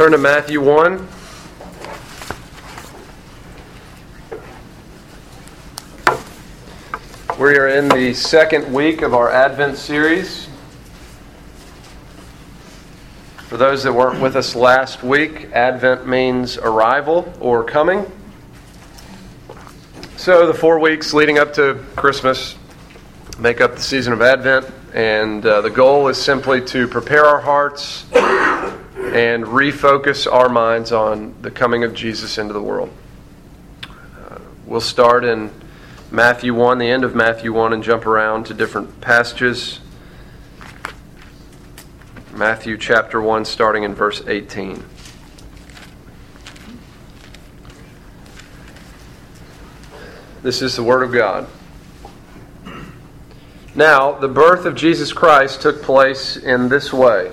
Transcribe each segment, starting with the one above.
Turn to Matthew 1. We are in the second week of our Advent series. For those that weren't with us last week, Advent means arrival or coming. So, the four weeks leading up to Christmas make up the season of Advent, and uh, the goal is simply to prepare our hearts and refocus our minds on the coming of Jesus into the world. Uh, we'll start in Matthew 1, the end of Matthew 1, and jump around to different passages. Matthew chapter 1, starting in verse 18. This is the Word of God. Now, the birth of Jesus Christ took place in this way.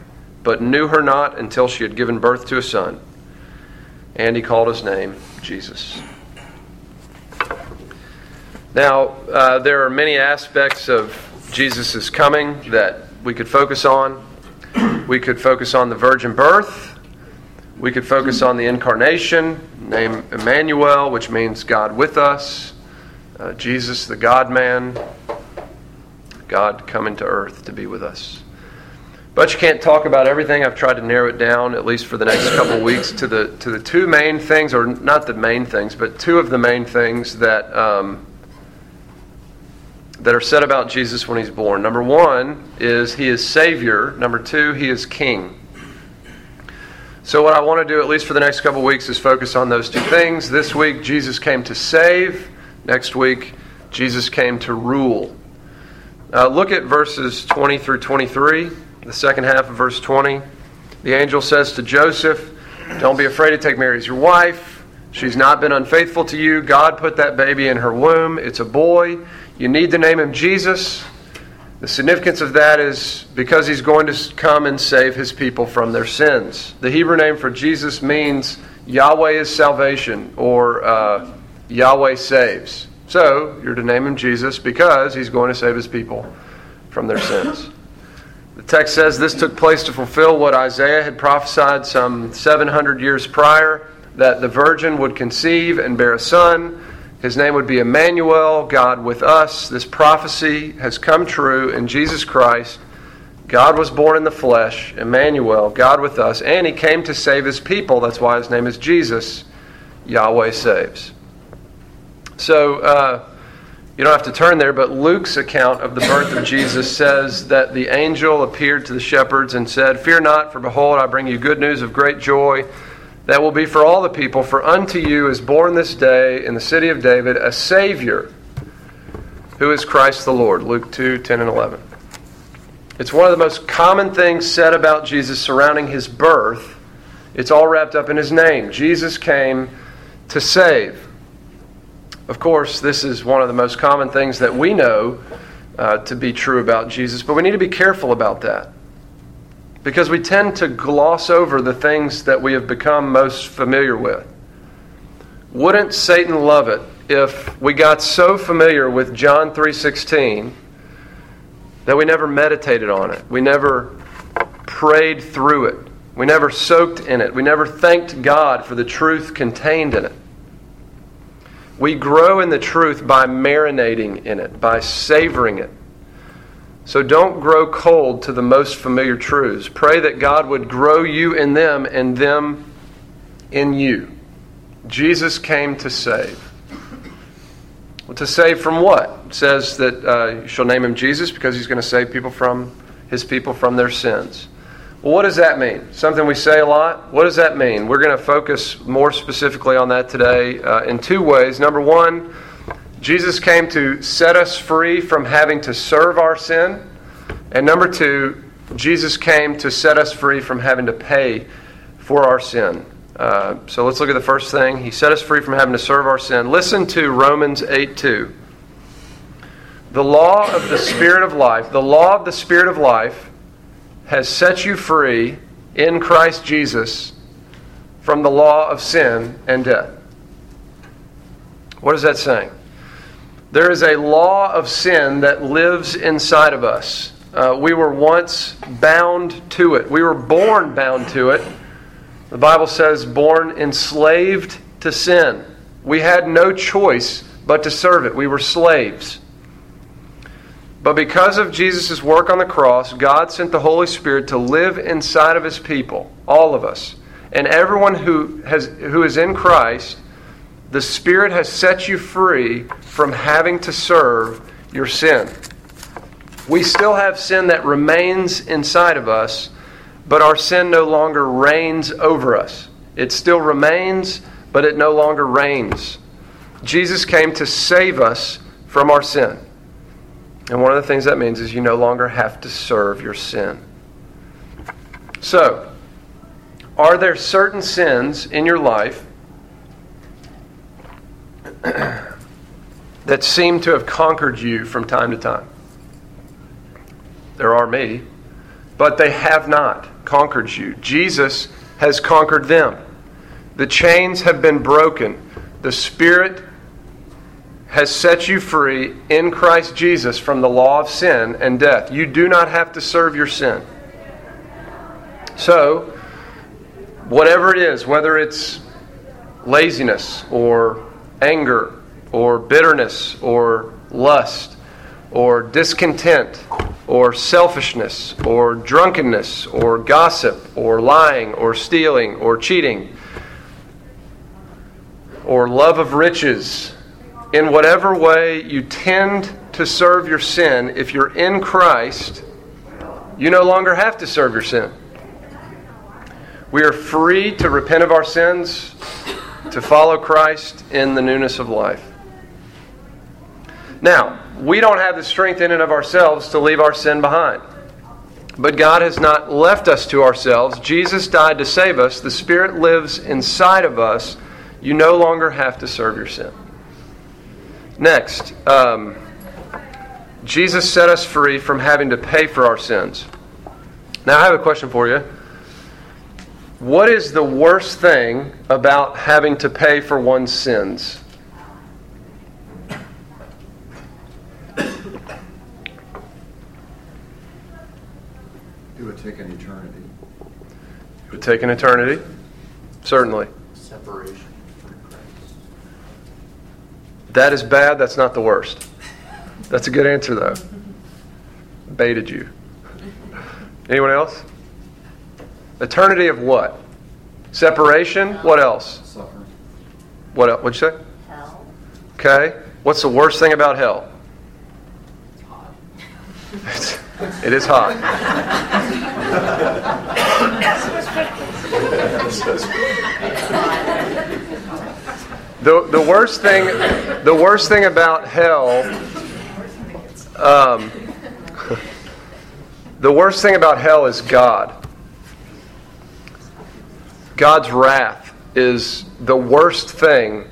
but knew her not until she had given birth to a son. And he called his name Jesus. Now, uh, there are many aspects of Jesus' coming that we could focus on. We could focus on the virgin birth. We could focus on the incarnation, name Emmanuel, which means God with us. Uh, Jesus, the God man, God coming to earth to be with us. But you can't talk about everything. I've tried to narrow it down, at least for the next couple weeks, to the to the two main things, or not the main things, but two of the main things that um, that are said about Jesus when he's born. Number one is he is Savior. Number two, he is King. So what I want to do, at least for the next couple weeks, is focus on those two things. This week, Jesus came to save. Next week, Jesus came to rule. Uh, look at verses 20 through 23 the second half of verse 20. The angel says to Joseph, Don't be afraid to take Mary as your wife. She's not been unfaithful to you. God put that baby in her womb. It's a boy. You need to name him Jesus. The significance of that is because he's going to come and save his people from their sins. The Hebrew name for Jesus means Yahweh is salvation or uh, Yahweh saves. So you're to name him Jesus because he's going to save his people from their sins. The text says this took place to fulfill what Isaiah had prophesied some 700 years prior that the virgin would conceive and bear a son. His name would be Emmanuel, God with us. This prophecy has come true in Jesus Christ. God was born in the flesh, Emmanuel, God with us, and he came to save his people. That's why his name is Jesus. Yahweh saves. So, uh, you don't have to turn there, but Luke's account of the birth of Jesus says that the angel appeared to the shepherds and said, Fear not, for behold, I bring you good news of great joy that will be for all the people. For unto you is born this day in the city of David a Savior, who is Christ the Lord. Luke 2 10 and 11. It's one of the most common things said about Jesus surrounding his birth. It's all wrapped up in his name. Jesus came to save. Of course, this is one of the most common things that we know uh, to be true about Jesus, but we need to be careful about that. Because we tend to gloss over the things that we have become most familiar with. Wouldn't Satan love it if we got so familiar with John 3:16 that we never meditated on it. We never prayed through it. We never soaked in it. We never thanked God for the truth contained in it. We grow in the truth by marinating in it, by savoring it. So don't grow cold to the most familiar truths. Pray that God would grow you in them and them in you. Jesus came to save. Well, to save from what? It says that uh, you shall name him Jesus because he's going to save people from his people from their sins. Well, what does that mean? Something we say a lot? What does that mean? We're going to focus more specifically on that today uh, in two ways. Number one, Jesus came to set us free from having to serve our sin. And number two, Jesus came to set us free from having to pay for our sin. Uh, so let's look at the first thing. He set us free from having to serve our sin. Listen to Romans 8 2. The law of the Spirit of life, the law of the Spirit of life, has set you free in Christ Jesus from the law of sin and death. What is that saying? There is a law of sin that lives inside of us. Uh, we were once bound to it. We were born bound to it. The Bible says, born enslaved to sin. We had no choice but to serve it. We were slaves. But because of Jesus' work on the cross, God sent the Holy Spirit to live inside of his people, all of us. And everyone who, has, who is in Christ, the Spirit has set you free from having to serve your sin. We still have sin that remains inside of us, but our sin no longer reigns over us. It still remains, but it no longer reigns. Jesus came to save us from our sin. And one of the things that means is you no longer have to serve your sin. So, are there certain sins in your life that seem to have conquered you from time to time? There are me, but they have not conquered you. Jesus has conquered them. The chains have been broken. The Spirit has set you free in Christ Jesus from the law of sin and death. You do not have to serve your sin. So, whatever it is, whether it's laziness or anger or bitterness or lust or discontent or selfishness or drunkenness or gossip or lying or stealing or cheating or love of riches in whatever way you tend to serve your sin, if you're in Christ, you no longer have to serve your sin. We are free to repent of our sins, to follow Christ in the newness of life. Now, we don't have the strength in and of ourselves to leave our sin behind. But God has not left us to ourselves. Jesus died to save us. The Spirit lives inside of us. You no longer have to serve your sin. Next, um, Jesus set us free from having to pay for our sins. Now, I have a question for you. What is the worst thing about having to pay for one's sins? It would take an eternity. It would take an eternity, certainly. That is bad. That's not the worst. That's a good answer, though. Baited you. Anyone else? Eternity of what? Separation? What else? Suffering. What else? What'd you say? Hell. Okay. What's the worst thing about hell? It's hot. It's, it is hot. The, the worst thing the worst thing about hell um, the worst thing about hell is God. God's wrath is the worst thing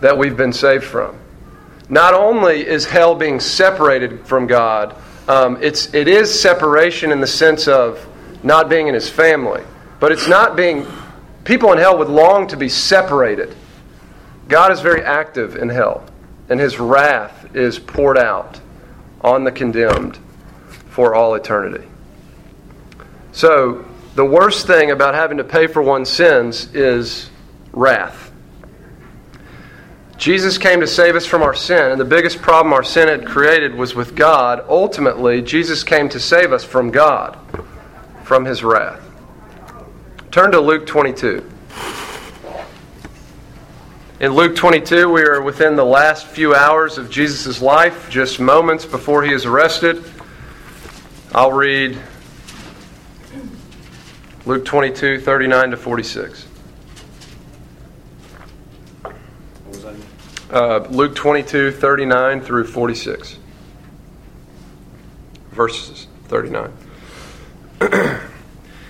that we've been saved from. Not only is hell being separated from God, um, it's, it is separation in the sense of not being in his family, but it's not being. People in hell would long to be separated. God is very active in hell, and his wrath is poured out on the condemned for all eternity. So, the worst thing about having to pay for one's sins is wrath. Jesus came to save us from our sin, and the biggest problem our sin had created was with God. Ultimately, Jesus came to save us from God, from his wrath. Turn to Luke 22. In Luke 22, we are within the last few hours of Jesus' life, just moments before he is arrested. I'll read Luke 22, 39 to 46. Uh, Luke 22, 39 through 46. Verses 39.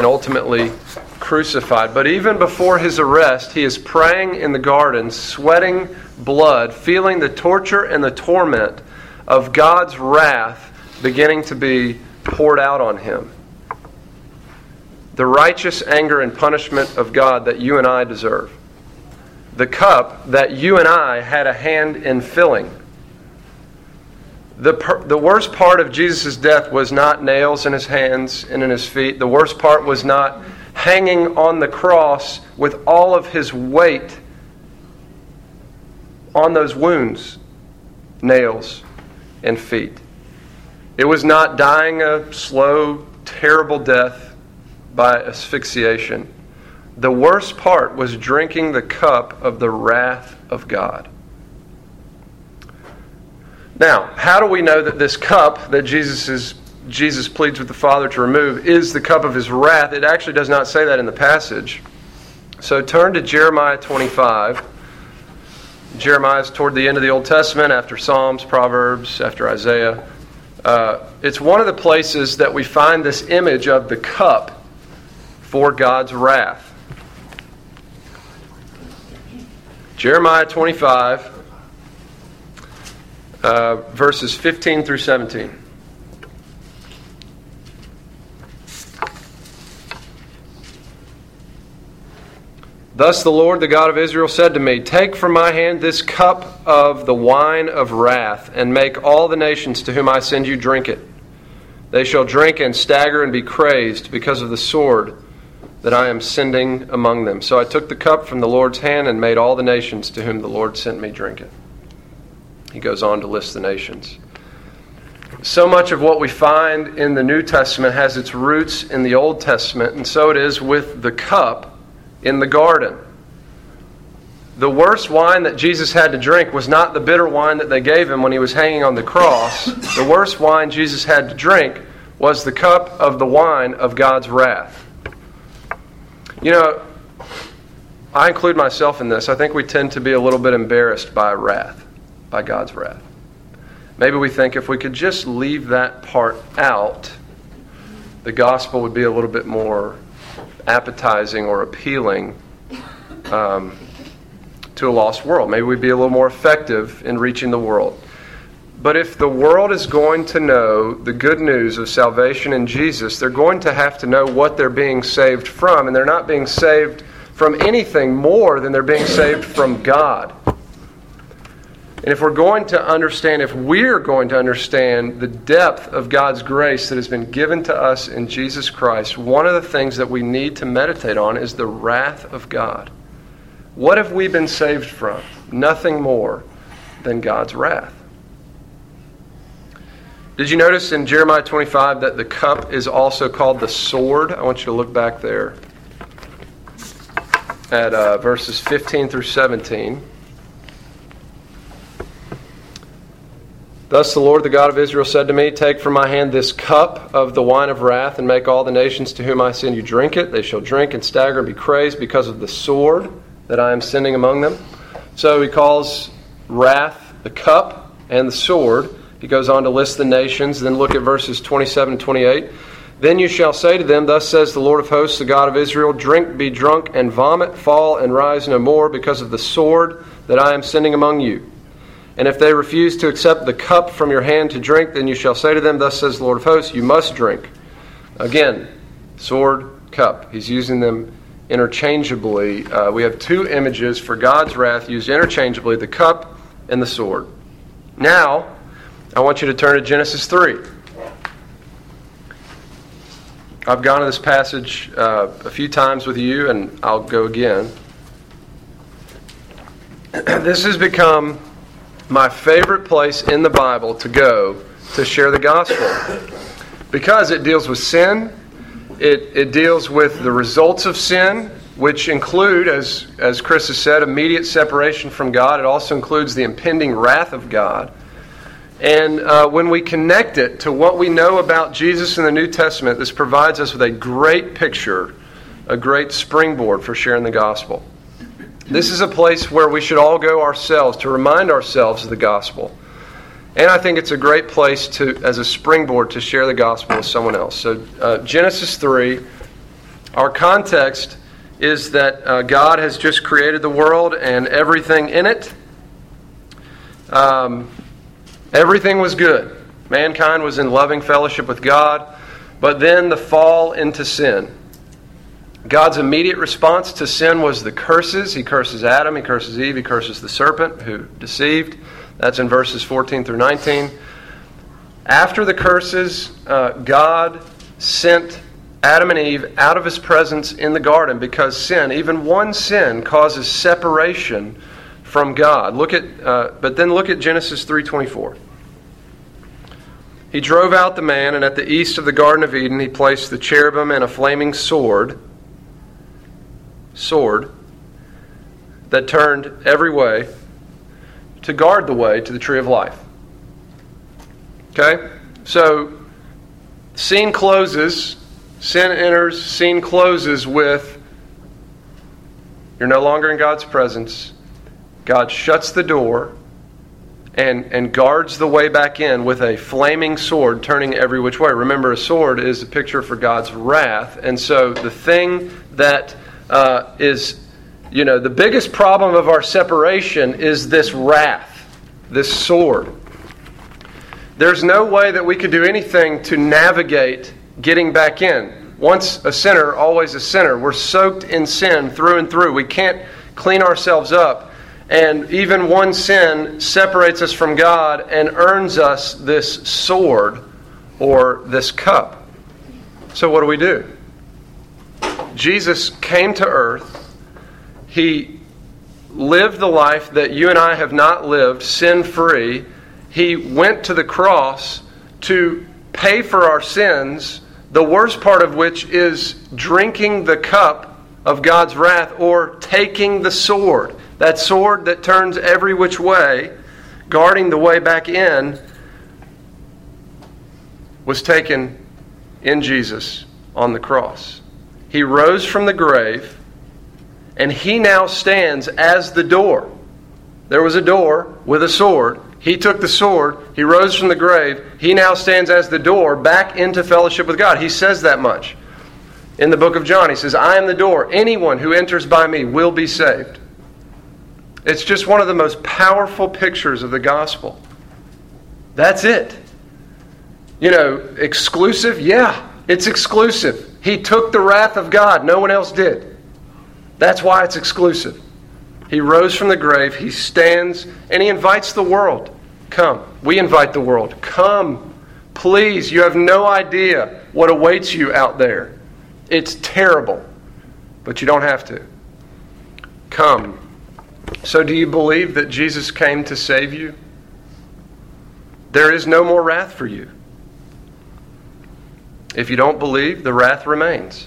and ultimately crucified. But even before his arrest, he is praying in the garden, sweating blood, feeling the torture and the torment of God's wrath beginning to be poured out on him. The righteous anger and punishment of God that you and I deserve. The cup that you and I had a hand in filling the, per, the worst part of Jesus' death was not nails in his hands and in his feet. The worst part was not hanging on the cross with all of his weight on those wounds, nails and feet. It was not dying a slow, terrible death by asphyxiation. The worst part was drinking the cup of the wrath of God. Now, how do we know that this cup that Jesus is Jesus pleads with the Father to remove is the cup of his wrath? It actually does not say that in the passage. So turn to Jeremiah 25. Jeremiah is toward the end of the Old Testament, after Psalms, Proverbs, after Isaiah. Uh, it's one of the places that we find this image of the cup for God's wrath. Jeremiah 25 uh, verses 15 through 17. Thus the Lord, the God of Israel, said to me, Take from my hand this cup of the wine of wrath, and make all the nations to whom I send you drink it. They shall drink and stagger and be crazed because of the sword that I am sending among them. So I took the cup from the Lord's hand and made all the nations to whom the Lord sent me drink it. He goes on to list the nations. So much of what we find in the New Testament has its roots in the Old Testament, and so it is with the cup in the garden. The worst wine that Jesus had to drink was not the bitter wine that they gave him when he was hanging on the cross. The worst wine Jesus had to drink was the cup of the wine of God's wrath. You know, I include myself in this. I think we tend to be a little bit embarrassed by wrath by God's wrath. Maybe we think if we could just leave that part out, the gospel would be a little bit more appetizing or appealing um, to a lost world. Maybe we'd be a little more effective in reaching the world. But if the world is going to know the good news of salvation in Jesus, they're going to have to know what they're being saved from. And they're not being saved from anything more than they're being saved from God. And if we're going to understand, if we're going to understand the depth of God's grace that has been given to us in Jesus Christ, one of the things that we need to meditate on is the wrath of God. What have we been saved from? Nothing more than God's wrath. Did you notice in Jeremiah 25 that the cup is also called the sword? I want you to look back there at uh, verses 15 through 17. Thus the Lord, the God of Israel, said to me, Take from my hand this cup of the wine of wrath, and make all the nations to whom I send you drink it. They shall drink and stagger and be crazed because of the sword that I am sending among them. So he calls wrath the cup and the sword. He goes on to list the nations. Then look at verses 27 and 28. Then you shall say to them, Thus says the Lord of hosts, the God of Israel, Drink, be drunk, and vomit, fall, and rise no more, because of the sword that I am sending among you. And if they refuse to accept the cup from your hand to drink, then you shall say to them, Thus says the Lord of hosts, You must drink. Again, sword, cup. He's using them interchangeably. Uh, we have two images for God's wrath used interchangeably the cup and the sword. Now, I want you to turn to Genesis 3. I've gone to this passage uh, a few times with you, and I'll go again. this has become my favorite place in the Bible to go to share the gospel because it deals with sin it, it deals with the results of sin, which include, as, as Chris has said, immediate separation from God. It also includes the impending wrath of God. And uh, when we connect it to what we know about Jesus in the New Testament, this provides us with a great picture, a great springboard for sharing the gospel. This is a place where we should all go ourselves to remind ourselves of the gospel. And I think it's a great place to, as a springboard to share the gospel with someone else. So, uh, Genesis 3, our context is that uh, God has just created the world and everything in it. Um, everything was good. Mankind was in loving fellowship with God, but then the fall into sin. God's immediate response to sin was the curses. He curses Adam, he curses Eve, he curses the serpent who deceived. That's in verses 14 through 19. After the curses, uh, God sent Adam and Eve out of his presence in the garden because sin, even one sin, causes separation from God. Look at, uh, but then look at Genesis 3:24. He drove out the man, and at the east of the Garden of Eden, he placed the cherubim and a flaming sword, sword that turned every way to guard the way to the tree of life. Okay? So, scene closes, sin enters, scene closes with you're no longer in God's presence. God shuts the door and, and guards the way back in with a flaming sword turning every which way. Remember, a sword is a picture for God's wrath. And so the thing that uh, is you know, the biggest problem of our separation is this wrath, this sword. There's no way that we could do anything to navigate getting back in. Once a sinner, always a sinner. We're soaked in sin through and through. We can't clean ourselves up. And even one sin separates us from God and earns us this sword or this cup. So, what do we do? Jesus came to earth he lived the life that you and I have not lived, sin free. He went to the cross to pay for our sins, the worst part of which is drinking the cup of God's wrath or taking the sword. That sword that turns every which way, guarding the way back in, was taken in Jesus on the cross. He rose from the grave and he now stands as the door. There was a door with a sword. He took the sword. He rose from the grave. He now stands as the door back into fellowship with God. He says that much. In the book of John, he says, I am the door. Anyone who enters by me will be saved. It's just one of the most powerful pictures of the gospel. That's it. You know, exclusive? Yeah, it's exclusive. He took the wrath of God, no one else did. That's why it's exclusive. He rose from the grave, he stands, and he invites the world. Come. We invite the world. Come. Please, you have no idea what awaits you out there. It's terrible, but you don't have to. Come. So, do you believe that Jesus came to save you? There is no more wrath for you. If you don't believe, the wrath remains.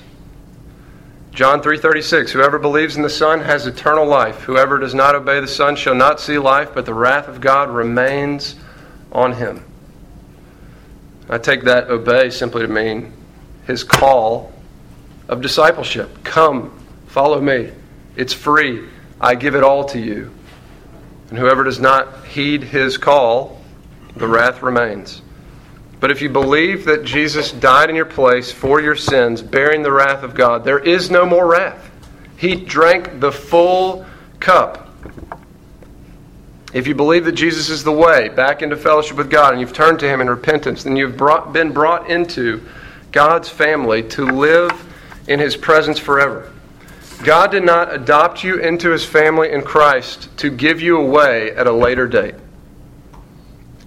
John 3:36 Whoever believes in the Son has eternal life. Whoever does not obey the Son shall not see life, but the wrath of God remains on him. I take that obey simply to mean his call of discipleship. Come, follow me. It's free. I give it all to you. And whoever does not heed his call, the wrath remains. But if you believe that Jesus died in your place for your sins, bearing the wrath of God, there is no more wrath. He drank the full cup. If you believe that Jesus is the way back into fellowship with God and you've turned to Him in repentance, then you've brought, been brought into God's family to live in His presence forever. God did not adopt you into His family in Christ to give you away at a later date.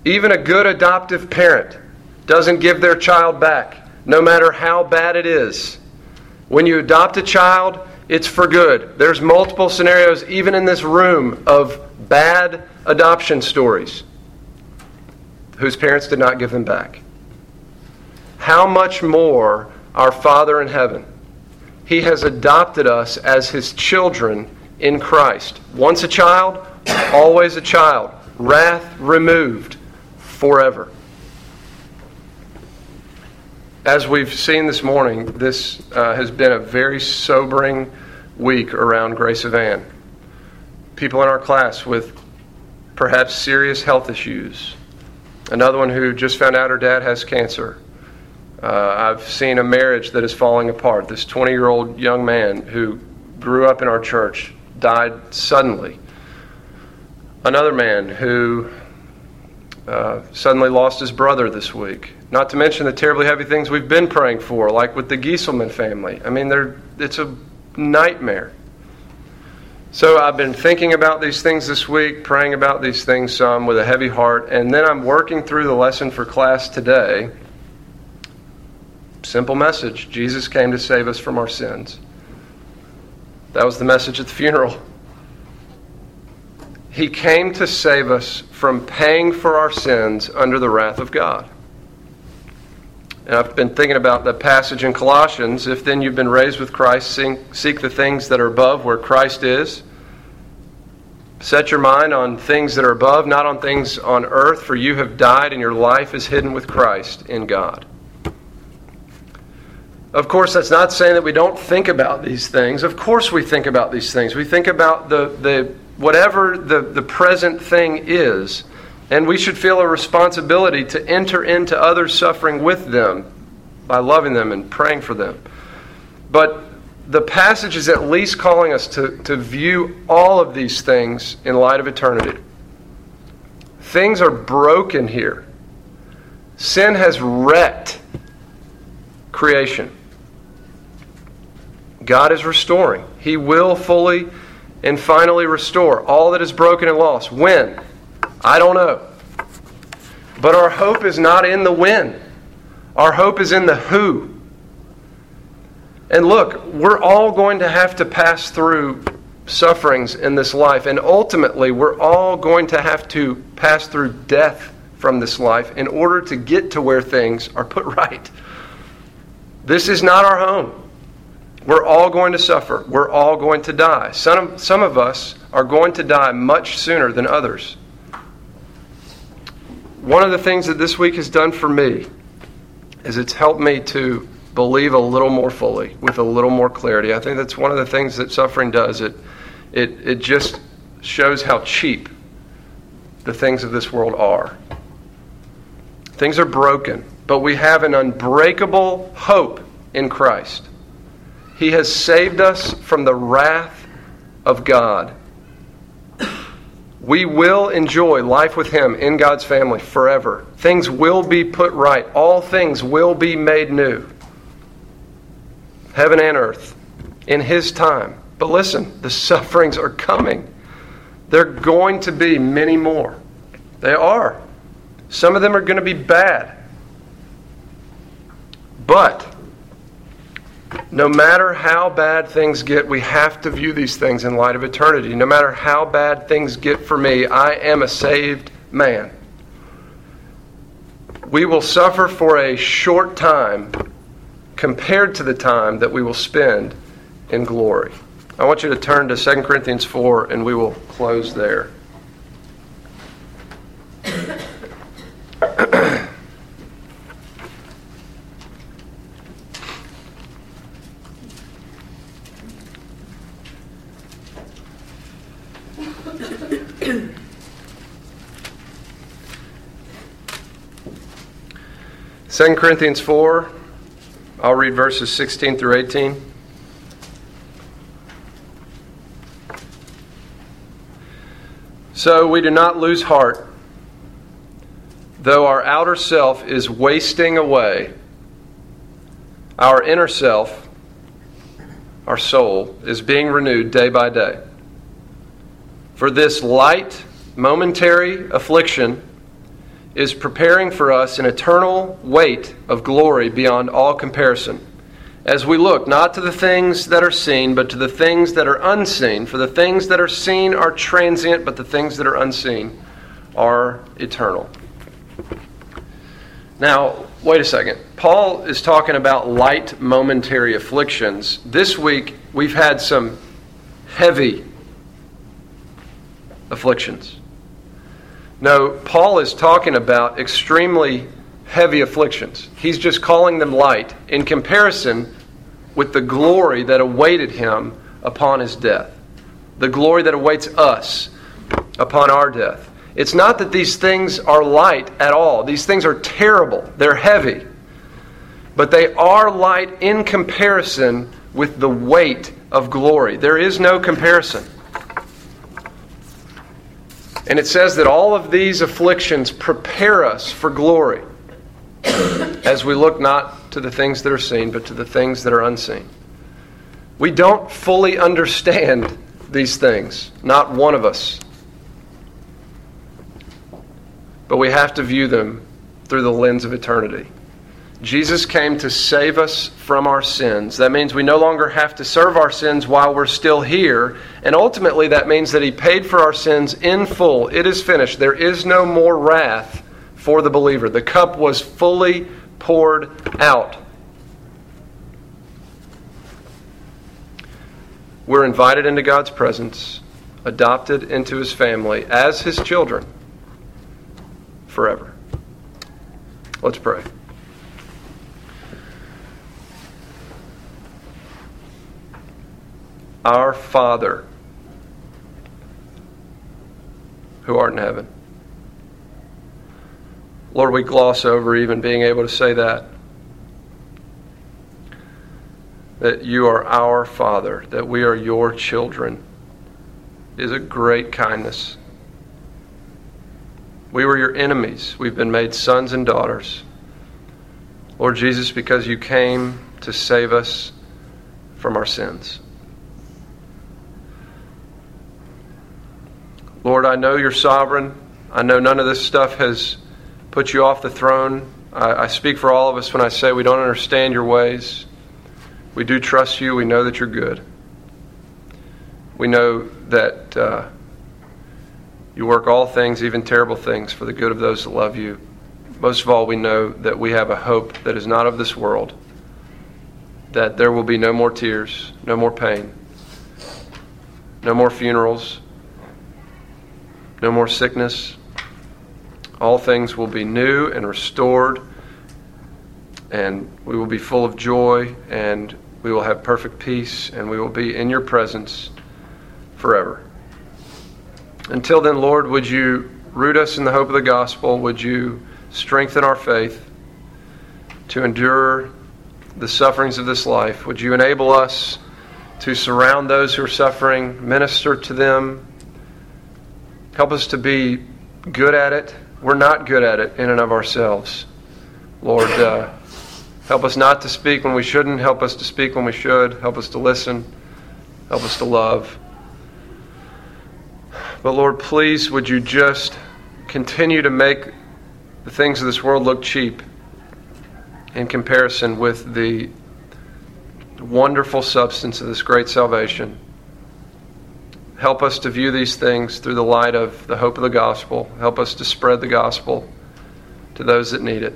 Even a good adoptive parent doesn't give their child back, no matter how bad it is. When you adopt a child, it's for good. There's multiple scenarios, even in this room, of bad adoption stories whose parents did not give them back. How much more our Father in heaven? He has adopted us as His children in Christ. Once a child, always a child. Wrath removed forever. As we've seen this morning, this uh, has been a very sobering week around Grace Anne. People in our class with perhaps serious health issues. Another one who just found out her dad has cancer. Uh, I've seen a marriage that is falling apart. This 20 year old young man who grew up in our church died suddenly. Another man who uh, suddenly lost his brother this week. Not to mention the terribly heavy things we've been praying for, like with the Gieselman family. I mean, it's a nightmare. So I've been thinking about these things this week, praying about these things some with a heavy heart, and then I'm working through the lesson for class today. Simple message Jesus came to save us from our sins. That was the message at the funeral. He came to save us from paying for our sins under the wrath of God. And I've been thinking about the passage in Colossians. If then you've been raised with Christ, seek the things that are above where Christ is. Set your mind on things that are above, not on things on earth, for you have died and your life is hidden with Christ in God. Of course, that's not saying that we don't think about these things. Of course, we think about these things. We think about the, the whatever the, the present thing is, and we should feel a responsibility to enter into others' suffering with them by loving them and praying for them. But the passage is at least calling us to, to view all of these things in light of eternity. Things are broken here. Sin has wrecked creation. God is restoring. He will fully and finally restore all that is broken and lost. When? I don't know. But our hope is not in the when, our hope is in the who. And look, we're all going to have to pass through sufferings in this life, and ultimately, we're all going to have to pass through death from this life in order to get to where things are put right. This is not our home. We're all going to suffer. We're all going to die. Some some of us are going to die much sooner than others. One of the things that this week has done for me is it's helped me to believe a little more fully, with a little more clarity. I think that's one of the things that suffering does. It, it, it just shows how cheap the things of this world are. Things are broken, but we have an unbreakable hope in Christ. He has saved us from the wrath of God. We will enjoy life with Him in God's family forever. Things will be put right, all things will be made new. Heaven and earth in His time. But listen, the sufferings are coming. They're going to be many more. They are. Some of them are going to be bad. But no matter how bad things get, we have to view these things in light of eternity. No matter how bad things get for me, I am a saved man. We will suffer for a short time compared to the time that we will spend in glory. I want you to turn to 2 Corinthians 4 and we will close there. 2 Corinthians 4, I'll read verses 16 through 18. So we do not lose heart, though our outer self is wasting away, our inner self, our soul, is being renewed day by day. For this light, momentary affliction is preparing for us an eternal weight of glory beyond all comparison. As we look not to the things that are seen, but to the things that are unseen. For the things that are seen are transient, but the things that are unseen are eternal. Now, wait a second. Paul is talking about light momentary afflictions. This week, we've had some heavy afflictions. No, Paul is talking about extremely heavy afflictions. He's just calling them light in comparison with the glory that awaited him upon his death, the glory that awaits us upon our death. It's not that these things are light at all. These things are terrible. They're heavy. But they are light in comparison with the weight of glory. There is no comparison. And it says that all of these afflictions prepare us for glory as we look not to the things that are seen, but to the things that are unseen. We don't fully understand these things, not one of us. But we have to view them through the lens of eternity. Jesus came to save us from our sins. That means we no longer have to serve our sins while we're still here. And ultimately, that means that He paid for our sins in full. It is finished. There is no more wrath for the believer. The cup was fully poured out. We're invited into God's presence, adopted into His family as His children forever. Let's pray. Our Father, who art in heaven. Lord, we gloss over even being able to say that. That you are our Father, that we are your children, is a great kindness. We were your enemies. We've been made sons and daughters. Lord Jesus, because you came to save us from our sins. Lord, I know you're sovereign. I know none of this stuff has put you off the throne. I, I, speak for all of us when I say we don't understand your ways. We do trust you. We know that you're good. We know that uh, you work all things, even terrible things, for the good of those that love you. Most of all, we know that we have a hope that is not of this world, that there will be no more tears, no more pain, no more funerals no more sickness. All things will be new and restored, and we will be full of joy, and we will have perfect peace, and we will be in your presence forever. Until then, Lord, would you root us in the hope of the gospel? Would you strengthen our faith to endure the sufferings of this life? Would you enable us to surround those who are suffering, minister to them, Help us to be good at it. We're not good at it in and of ourselves. Lord, uh, help us not to speak when we shouldn't. Help us to speak when we should. Help us to listen. Help us to love. But Lord, please, would you just continue to make the things of this world look cheap in comparison with the wonderful substance of this great salvation Help us to view these things through the light of the hope of the gospel. Help us to spread the gospel to those that need it.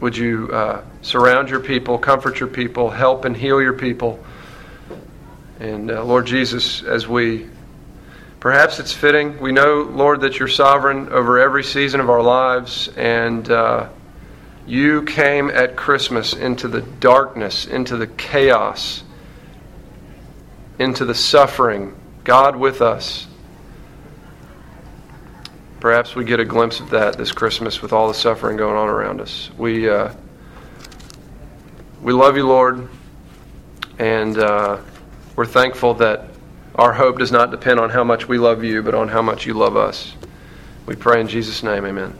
Would you uh, surround your people, comfort your people, help and heal your people? And uh, Lord Jesus, as we perhaps it's fitting, we know, Lord, that you're sovereign over every season of our lives, and uh, you came at Christmas into the darkness, into the chaos, into the suffering God with us. Perhaps we get a glimpse of that this Christmas with all the suffering going on around us. We, uh, we love you, Lord, and uh, we're thankful that our hope does not depend on how much we love you, but on how much you love us. We pray in Jesus' name, amen.